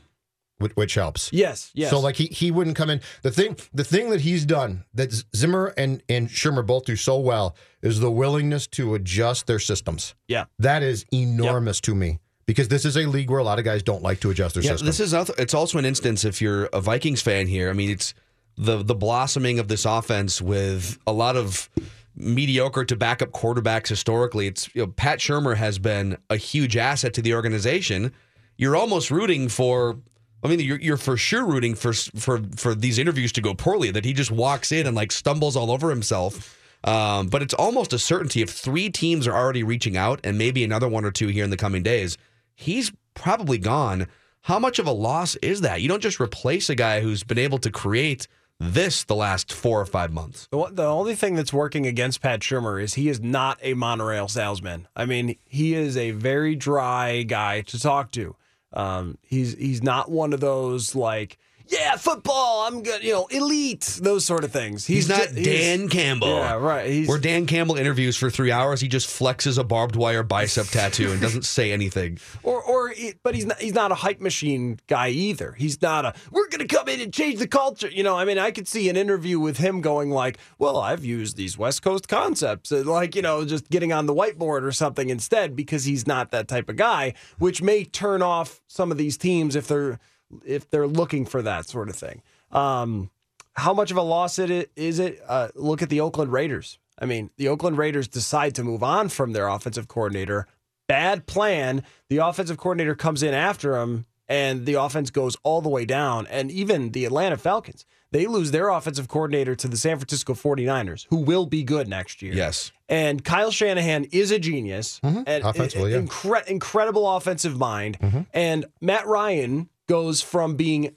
which, which helps. Yes, yes. So like he he wouldn't come in. The thing the thing that he's done that Zimmer and and Shurmur both do so well is the willingness to adjust their systems. Yeah. That is enormous to me because this is a league where a lot of guys don't like to adjust their Yeah, system. this is it's also an instance if you're a Vikings fan here. I mean, it's the the blossoming of this offense with a lot of mediocre to backup quarterbacks historically. It's you know, Pat Shurmur has been a huge asset to the organization. You're almost rooting for. I mean, you're, you're for sure rooting for for for these interviews to go poorly. That he just walks in and like stumbles all over himself. Um, but it's almost a certainty if three teams are already reaching out, and maybe another one or two here in the coming days, he's probably gone. How much of a loss is that? You don't just replace a guy who's been able to create this the last four or five months. The, only thing that's working against Pat Shurmur is he is not a monorail salesman. I mean, he is a very dry guy to talk to. Um, he's he's not one of those like, yeah, football. I'm good. You know, elite. Those sort of things. He's, not ju- Dan Campbell. Yeah, right. He's Where Dan Campbell interviews for three hours, he just flexes a barbed wire bicep tattoo and doesn't say anything. or or but he's not he's not a hype machine guy either. He's not a we're going to come in and change the culture. You know, I mean, I could see an interview with him going like, "Well, I've used these West Coast concepts." like, you know, just getting on the whiteboard or something instead because he's not that type of guy, which may turn off some of these teams if they're if they're looking for that sort of thing. Um how much of a loss it is it? Uh, look at the Oakland Raiders. I mean, the Oakland Raiders decide to move on from their offensive coordinator. Bad plan. The offensive coordinator comes in after him, and the offense goes all the way down. And even the Atlanta Falcons, they lose their offensive coordinator to the San Francisco 49ers, who will be good next year. Yes. And Kyle Shanahan is a genius. And Offensively, yeah. incre- incredible offensive mind. And Matt Ryan goes from being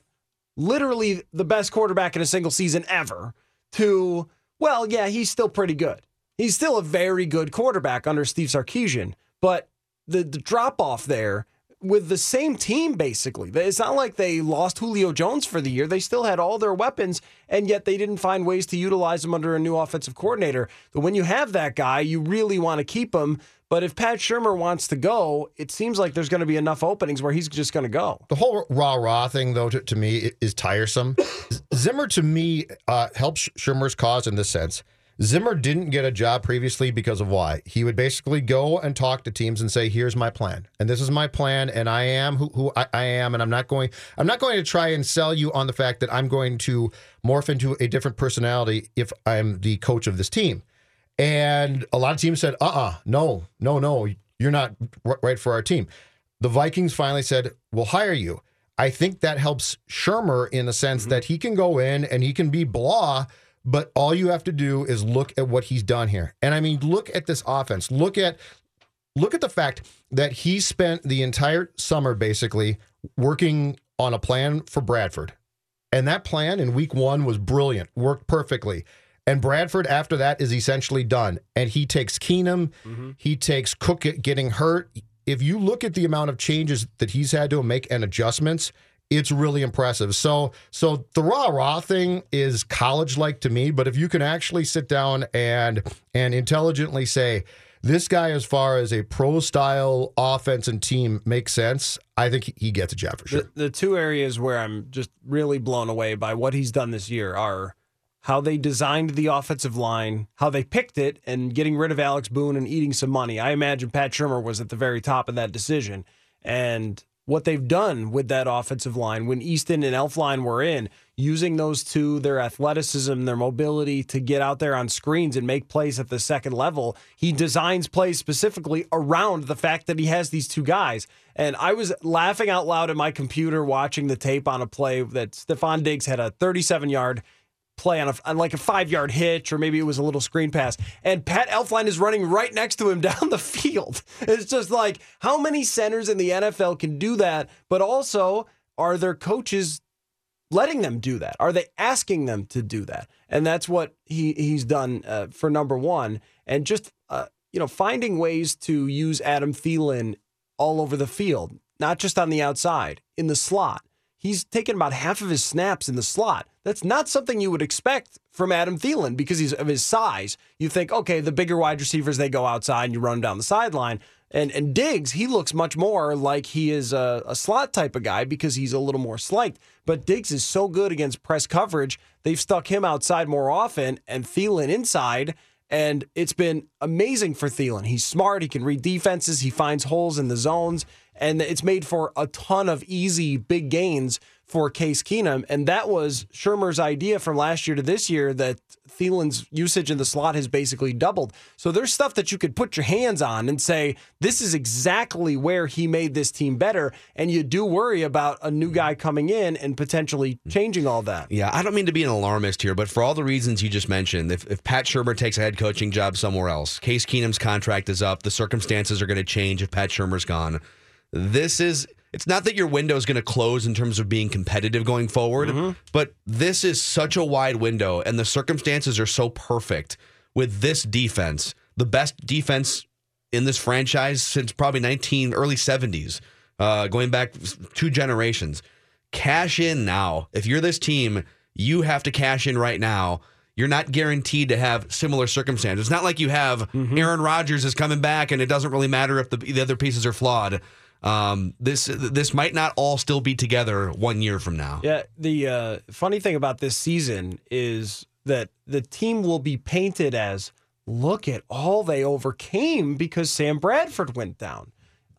literally the best quarterback in a single season ever to, well, yeah, he's still pretty good. He's still a very good quarterback under Steve Sarkisian, but the, the drop off there with the same team, basically. It's not like they lost Julio Jones for the year. They still had all their weapons, and yet they didn't find ways to utilize them under a new offensive coordinator. But when you have that guy, you really want to keep him. But if Pat Shurmur wants to go, it seems like there's going to be enough openings where he's just going to go. The whole rah rah thing, though, to, to me is tiresome. Zimmer, to me, uh, helps Shurmur's cause in this sense. Zimmer didn't get a job previously because of why. He would basically go and talk to teams and say, "Here's my plan, and this is my plan, and I am who, who I, I am, and I'm not going. I'm not going to try and sell you on the fact that I'm going to morph into a different personality if I'm the coach of this team." And a lot of teams said, "Uh, uh no, no, no, you're not right for our team." The Vikings finally said, "We'll hire you." I think that helps Shurmur in the sense that he can go in and he can be blah, but all you have to do is look at what he's done here. And I mean, look at this offense. Look at look at the fact that he spent the entire summer basically working on a plan for Bradford. And that plan in week 1 was brilliant, worked perfectly. And Bradford after that is essentially done. And he takes Keenum, mm-hmm. he takes Cook getting hurt. If you look at the amount of changes that he's had to make and adjustments, it's really impressive. So, so the rah rah thing is college like to me. But if you can actually sit down and and intelligently say this guy, as far as a pro style offense and team, makes sense, I think he- he gets a job for sure. The, the two areas where I'm just really blown away by what he's done this year are how they designed the offensive line, how they picked it, and getting rid of Alex Boone and eating some money. I imagine Pat Shurmur was at the very top of that decision. And what they've done with that offensive line when Easton and Elflein were in, using those two, their athleticism, their mobility to get out there on screens and make plays at the second level. He designs plays specifically around the fact that he has these two guys. And I was laughing out loud at my computer watching the tape on a play that Stefon Diggs had a 37 yard play on, a, on like a five yard hitch, or maybe it was a little screen pass. And Pat Elflein is running right next to him down the field. It's just like, how many centers in the NFL can do that? But also, are their coaches letting them do that? Are they asking them to do that? And that's what he he's done uh, for number one. And just uh, you know, finding ways to use Adam Thielen all over the field, not just on the outside, in the slot. He's taken about half of his snaps in the slot. That's not something you would expect from Adam Thielen because he's of his size. You think, okay, the bigger wide receivers they go outside and you run down the sideline. And and Diggs, he looks much more like he is a, a slot type of guy because he's a little more slight. But Diggs is so good against press coverage, they've stuck him outside more often and Thielen inside. And it's been amazing for Thielen. He's smart. He can read defenses. He finds holes in the zones. And it's made for a ton of easy big gains for Case Keenum. And that was Shurmur's idea from last year to this year that Thielen's usage in the slot has basically doubled. So there's stuff that you could put your hands on and say, this is exactly where he made this team better. And you do worry about a new guy coming in and potentially changing all that. Yeah, I don't mean to be an alarmist here, but for all the reasons you just mentioned, if, if Pat Shurmur takes a head coaching job somewhere else, Case Keenum's contract is up, the circumstances are going to change if Pat Shurmur's gone. This is, it's not that your window is going to close in terms of being competitive going forward, but this is such a wide window and the circumstances are so perfect with this defense, the best defense in this franchise since probably 19 early 70s, uh, going back two generations. cash in now. If you're this team, you have to cash in right now. You're not guaranteed to have similar circumstances. It's not like you have Aaron Rodgers is coming back and it doesn't really matter if the, the other pieces are flawed. Um, this this might not all still be together one year from now. Yeah, the uh, funny thing about this season is that the team will be painted as look at all they overcame because Sam Bradford went down.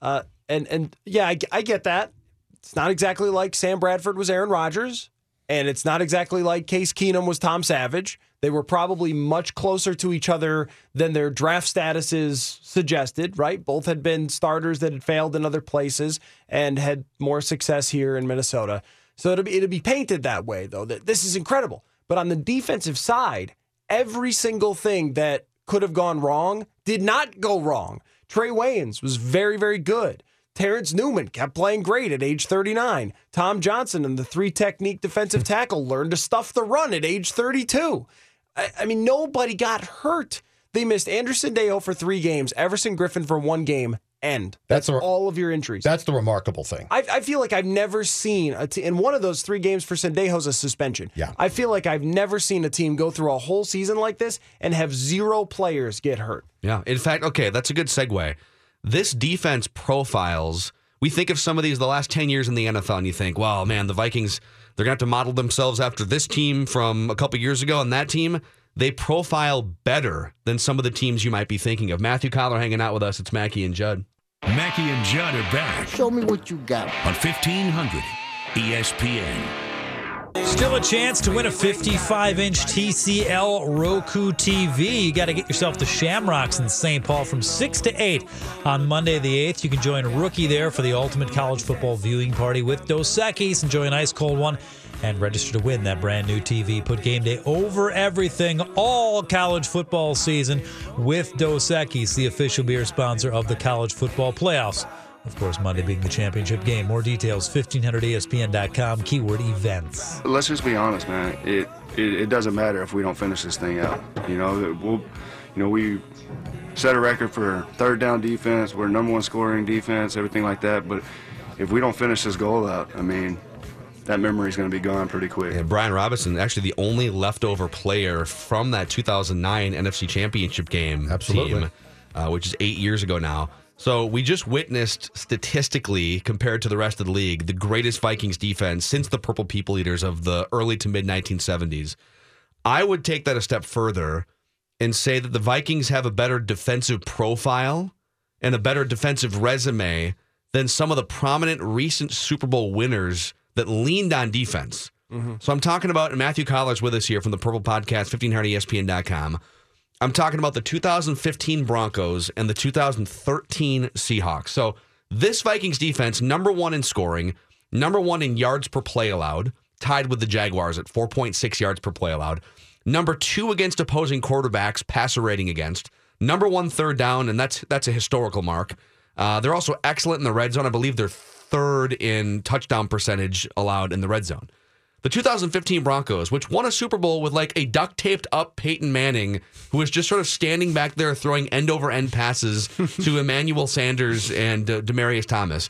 Uh, and and yeah, I, I get that. It's not exactly like Sam Bradford was Aaron Rodgers, and it's not exactly like Case Keenum was Tom Savage. They were probably much closer to each other than their draft statuses suggested, right? Both had been starters that had failed in other places and had more success here in Minnesota. So it'll be, it'll be painted that way, though, that this is incredible. But on the defensive side, every single thing that could have gone wrong did not go wrong. Trae Waynes was very, very good. Terrence Newman kept playing great at age 39. Tom Johnson and the three technique defensive tackle learned to stuff the run at age 32. I, I mean, nobody got hurt. They missed Anderson Deo oh for three games, Everson Griffen for one game. End. That's, That's a- all of your injuries. That's the remarkable thing. I, I feel like I've never seen a t- in one of those three games for Sendejo's a suspension. Yeah. I feel like I've never seen a team go through a whole season like this and have zero players get hurt. Yeah. In fact, okay, that's a good segue. This defense profiles, we think of some of these the last 10 years in the NFL, and you think, wow, man, the Vikings, they're going to have to model themselves after this team from a couple years ago and that team. They profile better than some of the teams you might be thinking of. Matthew Coller hanging out with us. It's Mackey and Judd. Mackey and Judd are back Show me what you got. on 1500 ESPN. Still a chance to win a 55 inch TCL Roku TV. You got to get yourself to Shamrocks in St. Paul from 6 to 8 on Monday the 8th. You can join rookie there for the ultimate college football viewing party with Dos Equis. Enjoy an ice cold one and register to win that brand new TV. Put game day over everything all college football season with Dos Equis, the official beer sponsor of the college football playoffs. Of course, Monday being the championship game. More details, E 1500ESPN.com, keyword events. Let's just be honest, man. It, it it doesn't matter if we don't finish this thing out. You know, we'll, you know, we set a record for third down defense. We're number one scoring defense, everything like that. But if we don't finish this goal out, I mean, that memory is going to be gone pretty quick. And Brian Robison, actually the only leftover player from that 2009 NFC Championship game Absolutely. team, uh, which is eight years ago now. So we just witnessed statistically, compared to the rest of the league, the greatest Vikings defense since the Purple People Eaters of the early to mid 1970s. I would take that a step further and say that the Vikings have a better defensive profile and a better defensive resume than some of the prominent recent Super Bowl winners that leaned on defense. Mm-hmm. So I'm talking about Matthew Coller's with us here from the Purple Podcast, 1500ESPN.com. I'm talking about the 2015 Broncos and the 2013 Seahawks. So this Vikings defense, number one in scoring, number one in yards per play allowed, tied with the Jaguars at 4.6 yards per play allowed. Number two against opposing quarterbacks, passer rating against. Number one third down, and that's that's a historical mark. Uh, they're also excellent in the red zone. I believe they're third in touchdown percentage allowed in the red zone. The 2015 Broncos, which won a Super Bowl with like a duct taped up Peyton Manning, who was just sort of standing back there throwing end over end passes to Emmanuel Sanders and uh, Demaryius Thomas.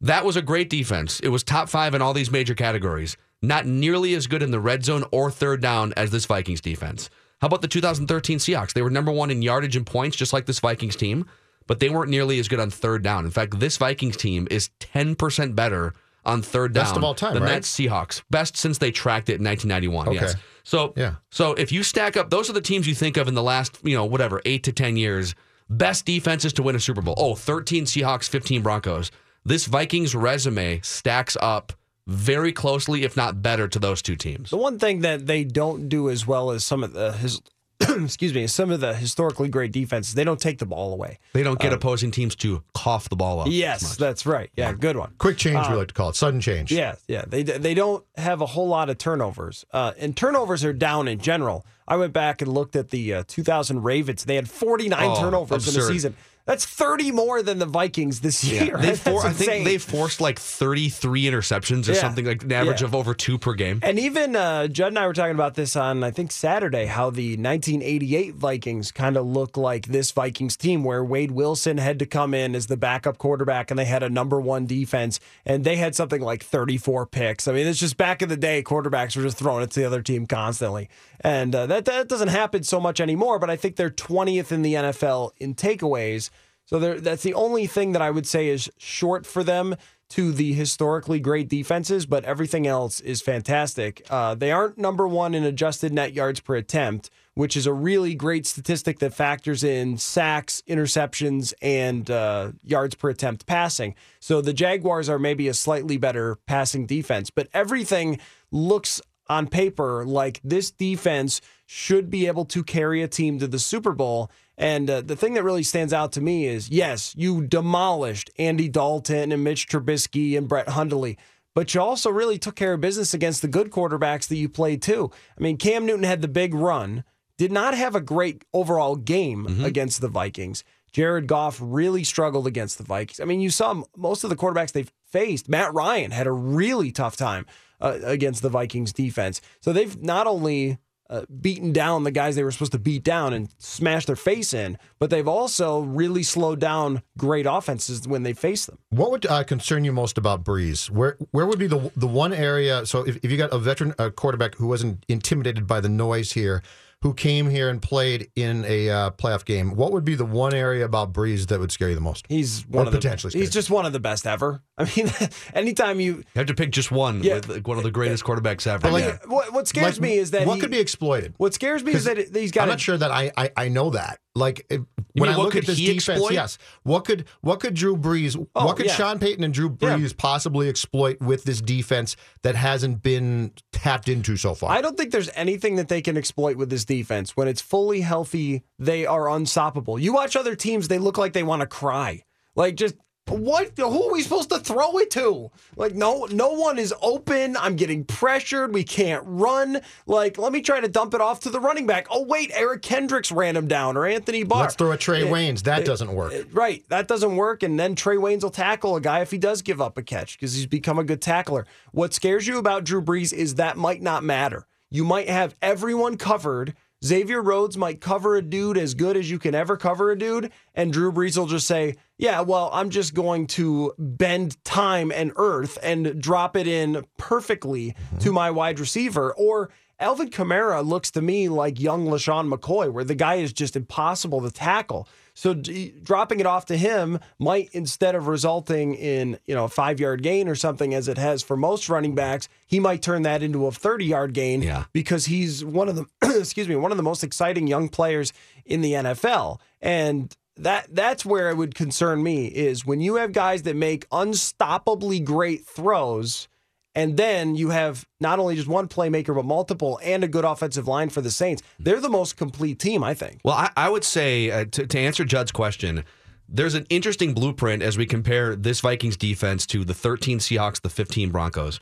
That was a great defense. It was top five in all these major categories. Not nearly as good in the red zone or third down as this Vikings defense. How about the 2013 Seahawks? They were number one in yardage and points, just like this Vikings team, but they weren't nearly as good on third down. In fact, this Vikings team is 10% better on third down Best of all time, than right? that Seahawks. Best since they tracked it in 1991. Okay. Yes. So Yeah. So if you stack up, those are the teams you think of in the last, you know, whatever, eight to 10 years. Best defenses to win a Super Bowl. Oh, 13 Seahawks, 15 Broncos. This Vikings resume stacks up very closely, if not better, to those two teams. The one thing that they don't do as well as some of the his, excuse me, some of the historically great defenses, they don't take the ball away. They don't get Um, opposing teams to cough the ball up. Yes, that's right. Yeah, good one. Quick change, we Uh, like to call it sudden change. Yeah, yeah. They they don't have a whole lot of turnovers, uh, and turnovers are down in general. I went back and looked at the uh, 2000 Ravens. They had 49 Oh, turnovers in absurd. the season. That's 30 more than the Vikings this year. They for, I think they forced like 33 interceptions or Yeah. something like an average Yeah. of over two per game. And even uh, Judd and I were talking about this on, I think, Saturday, how the 1988 Vikings kind of look like this Vikings team where Wade Wilson had to come in as the backup quarterback and they had a number one defense and they had something like 34 picks. I mean, it's just back in the day, quarterbacks were just throwing it to the other team constantly. And uh, that, that doesn't happen so much anymore, but I think they're 20th in the NFL in takeaways. So that's the only thing that I would say is short for them to the historically great defenses, but everything else is fantastic. Uh, they aren't number one in adjusted net yards per attempt, which is a really great statistic that factors in sacks, interceptions, and uh, yards per attempt passing. So the Jaguars are maybe a slightly better passing defense, but everything looks on paper like this defense should be able to carry a team to the Super Bowl. And uh, the thing that really stands out to me is yes, you demolished Andy Dalton and Mitch Trubisky and Brett Hundley, but you also really took care of business against the good quarterbacks that you played too. I mean, Cam Newton had the big run, did not have a great overall game against the Vikings. Jared Goff really struggled against the Vikings. I mean, you saw most of the quarterbacks they've faced. Matt Ryan had a really tough time uh, against the Vikings defense. So they've not only uh, beaten down the guys they were supposed to beat down and smash their face in, but they've also really slowed down great offenses when they face them. What would uh, concern you most about Brees? Where where would be the the one area? So if, if you got a veteran uh, quarterback who wasn't intimidated by the noise here, who came here and played in a uh, playoff game, what would be the one area about Brees that would scare you the most? He's or one of the potentially. He's just one of the best ever. I mean, anytime you You have to pick just one Yeah. with one of the greatest quarterbacks ever. But like- Yeah. what, what scares Like, me is that what he- could be exploited. What scares me is that it- he's got. I'm a- not sure that I I, I know that. Like if, when mean I look at this defense, exploit? yes. What could what could Drew Brees? Oh, what could yeah. Sean Payton and Drew Yeah. Brees possibly exploit with this defense that hasn't been tapped into so far? I don't think there's anything that they can exploit with this defense. When it's fully healthy, they are unstoppable. You watch other teams, they look like they want to cry. Like just what who are we supposed to throw it to? Like no no one is open. I'm getting pressured. We can't run. Like let me try to dump it off to the running back. Oh wait, Eric Kendricks ran him down or Anthony Barr. Let's throw a Trey Eh, Waynes. That eh, doesn't work. eh, Right. That doesn't work. And then Trae Waynes will tackle a guy if he does give up a catch because he's become a good tackler. What scares you about Drew Brees is that might not matter. You might have everyone covered. Xavier Rhodes might cover a dude as good as you can ever cover a dude. And Drew Brees will just say, Yeah, well, I'm just going to bend time and earth and drop it in perfectly to mm-hmm. my wide receiver. Or Alvin Kamara looks to me like young LeSean McCoy, where the guy is just impossible to tackle. So d- dropping it off to him might, instead of resulting in you know a five yard gain or something, as it has for most running backs, he might turn that into a thirty yard gain Yeah. because he's one of the excuse me one of the most exciting young players in the NFL, and that that's where it would concern me is when you have guys that make unstoppably great throws. And then you have not only just one playmaker, but multiple and a good offensive line for the Saints. They're the most complete team, I think. Well, I, I would say uh, to, to answer Judd's question, there's an interesting blueprint as we compare this Vikings defense to the 13 Seahawks, the 15 Broncos.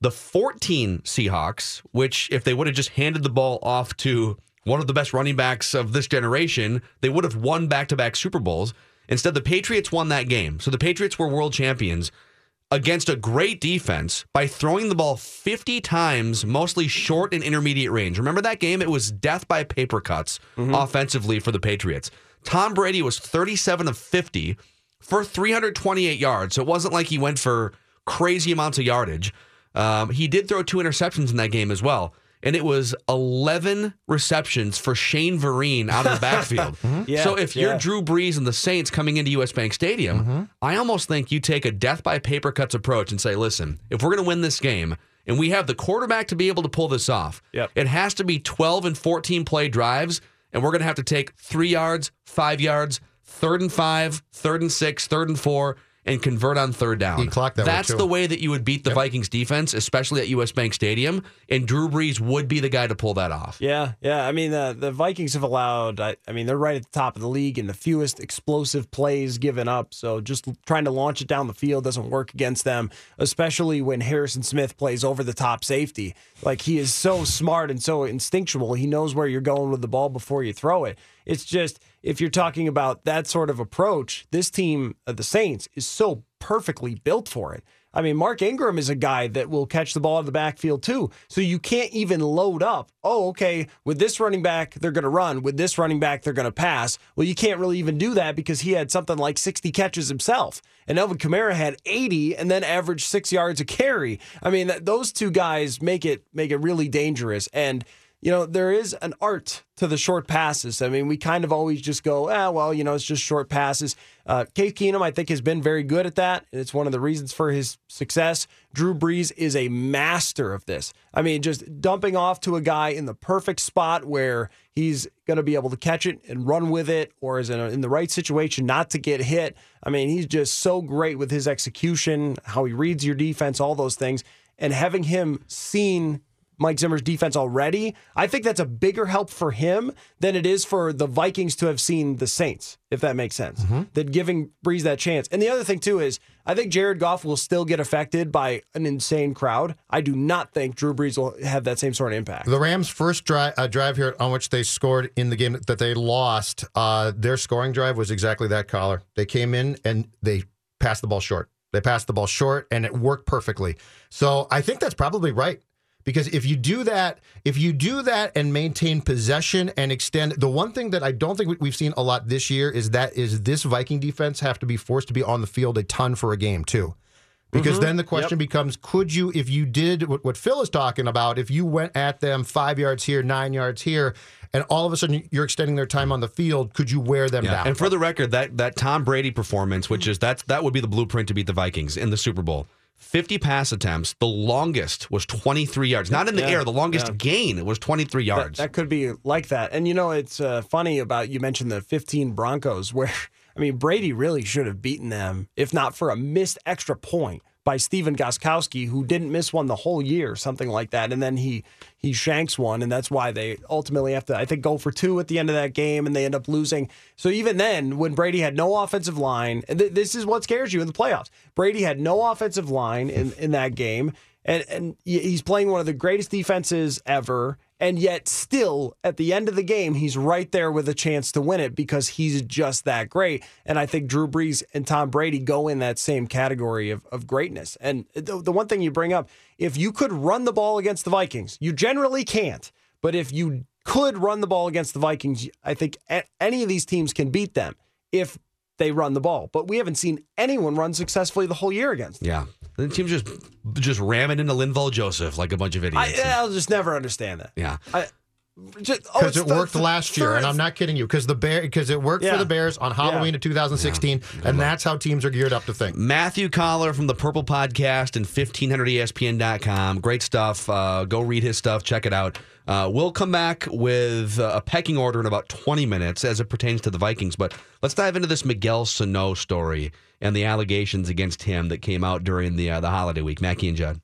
The 14 Seahawks, which if they would have just handed the ball off to one of the best running backs of this generation, they would have won back to back Super Bowls. Instead, the Patriots won that game. So the Patriots were world champions against a great defense by throwing the ball 50 times, mostly short and intermediate range. Remember that game? It was death by paper cuts offensively for the Patriots. Tom Brady was 37 of 50 for 328 yards. So it wasn't like he went for crazy amounts of yardage. Um, he did throw two interceptions in that game as well. And it was 11 receptions for Shane Vereen out of the backfield. Mm-hmm. Yeah, so if you're yeah. Drew Brees and the Saints coming into US Bank Stadium, mm-hmm. I almost think you take a death by paper cuts approach and say, listen, if we're going to win this game and we have the quarterback to be able to pull this off, Yep. it has to be 12 and 14 play drives, and we're going to have to take three yards, five yards, third and five, third and six, third and four. And convert on third down. He clocked that way, That's too. the way that you would beat the Vikings defense, especially at US Bank Stadium. And Drew Brees would be the guy to pull that off. Yeah, yeah. I mean, uh, the Vikings have allowed. I, I mean, they're right at the top of the league in the fewest explosive plays given up. So just trying to launch it down the field doesn't work against them, especially when Harrison Smith plays over the top safety. Like he is so smart and so instinctual. He knows where you're going with the ball before you throw it. It's just if you're talking about that sort of approach, this team, uh, the Saints, is so perfectly built for it. I mean, Mark Ingram is a guy that will catch the ball in the backfield too. So you can't even load up. Oh, okay, with this running back, they're going to run. With this running back, they're going to pass. Well, you can't really even do that because he had something like 60 catches himself. And Alvin Kamara had 80 and then averaged six yards a carry. I mean, those two guys make it make it really dangerous. And you know, there is an art to the short passes. I mean, we kind of always just go, ah, well, you know, it's just short passes. Uh, Case Keenum, I think, has been very good at that. It's one of the reasons for his success. Drew Brees is a master of this. I mean, just dumping off to a guy in the perfect spot where he's going to be able to catch it and run with it, or is in, a, in the right situation not to get hit. I mean, he's just so great with his execution, how he reads your defense, all those things. And having him seen Mike Zimmer's defense already, I think that's a bigger help for him than it is for the Vikings to have seen the Saints, if that makes sense. Mm-hmm. That giving Brees that chance. And the other thing, too, is I think Jared Goff will still get affected by an insane crowd. I do not think Drew Brees will have that same sort of impact. The Rams' first drive, uh, drive here on which they scored in the game that they lost, uh, their scoring drive was exactly that Coller. They came in and they passed the ball short. They passed the ball short and it worked perfectly. So I think that's probably right. Because if you do that, if you do that and maintain possession and extend, the one thing that I don't think we've seen a lot this year is that is this Viking defense have to be forced to be on the field a ton for a game too. Because Mhm. then the question Yep. becomes: Could you, if you did what, what Phil is talking about, if you went at them five yards here, nine yards here, and all of a sudden you're extending their time on the field, could you wear them down? And for the record, that that Tom Brady performance, which is that's that would be the blueprint to beat the Vikings in the Super Bowl. 50 pass attempts. The longest was 23 yards. Not in the Yeah, air. The longest yeah. gain was 23 That, yards. that could be like that. And you know, it's uh, funny about you mentioned the 15 Broncos, where I mean Brady really should have beaten them if not for a missed extra point by Stephen Gostkowski, who didn't miss one the whole year, something like that. And then he he shanks one, and that's why they ultimately have to, I think, go for two at the end of that game, and they end up losing. So even then, when Brady had no offensive line, th- this is what scares you in the playoffs. Brady had no offensive line in, in that game, and and he's playing one of the greatest defenses ever. And yet, still at the end of the game, he's right there with a chance to win it because he's just that great. And I think Drew Brees and Tom Brady go in that same category of, of greatness. And the, the one thing you bring up, if you could run the ball against the Vikings, you generally can't. But if you could run the ball against the Vikings, I think any of these teams can beat them if they run the ball. But we haven't seen anyone run successfully the whole year against. Them. yeah. The team's just just ram it into Linval Joseph like a bunch of idiots. I, I'll just never understand that. yeah. I, just, oh, because it the- worked the last year, third- and I'm not kidding you. Because the bear, because it worked Yeah. for the Bears on Halloween Yeah. of 2016, and that's how teams are geared up to think. Matthew Coller from the Purple Podcast and E 1500ESPN.com. Great stuff. Uh, go read his stuff. Check it out. Uh, we'll come back with uh, a pecking order in about 20 minutes as it pertains to the Vikings. But let's dive into this Miguel Sano story and the allegations against him that came out during the uh, the holiday week. Mackey and Judd.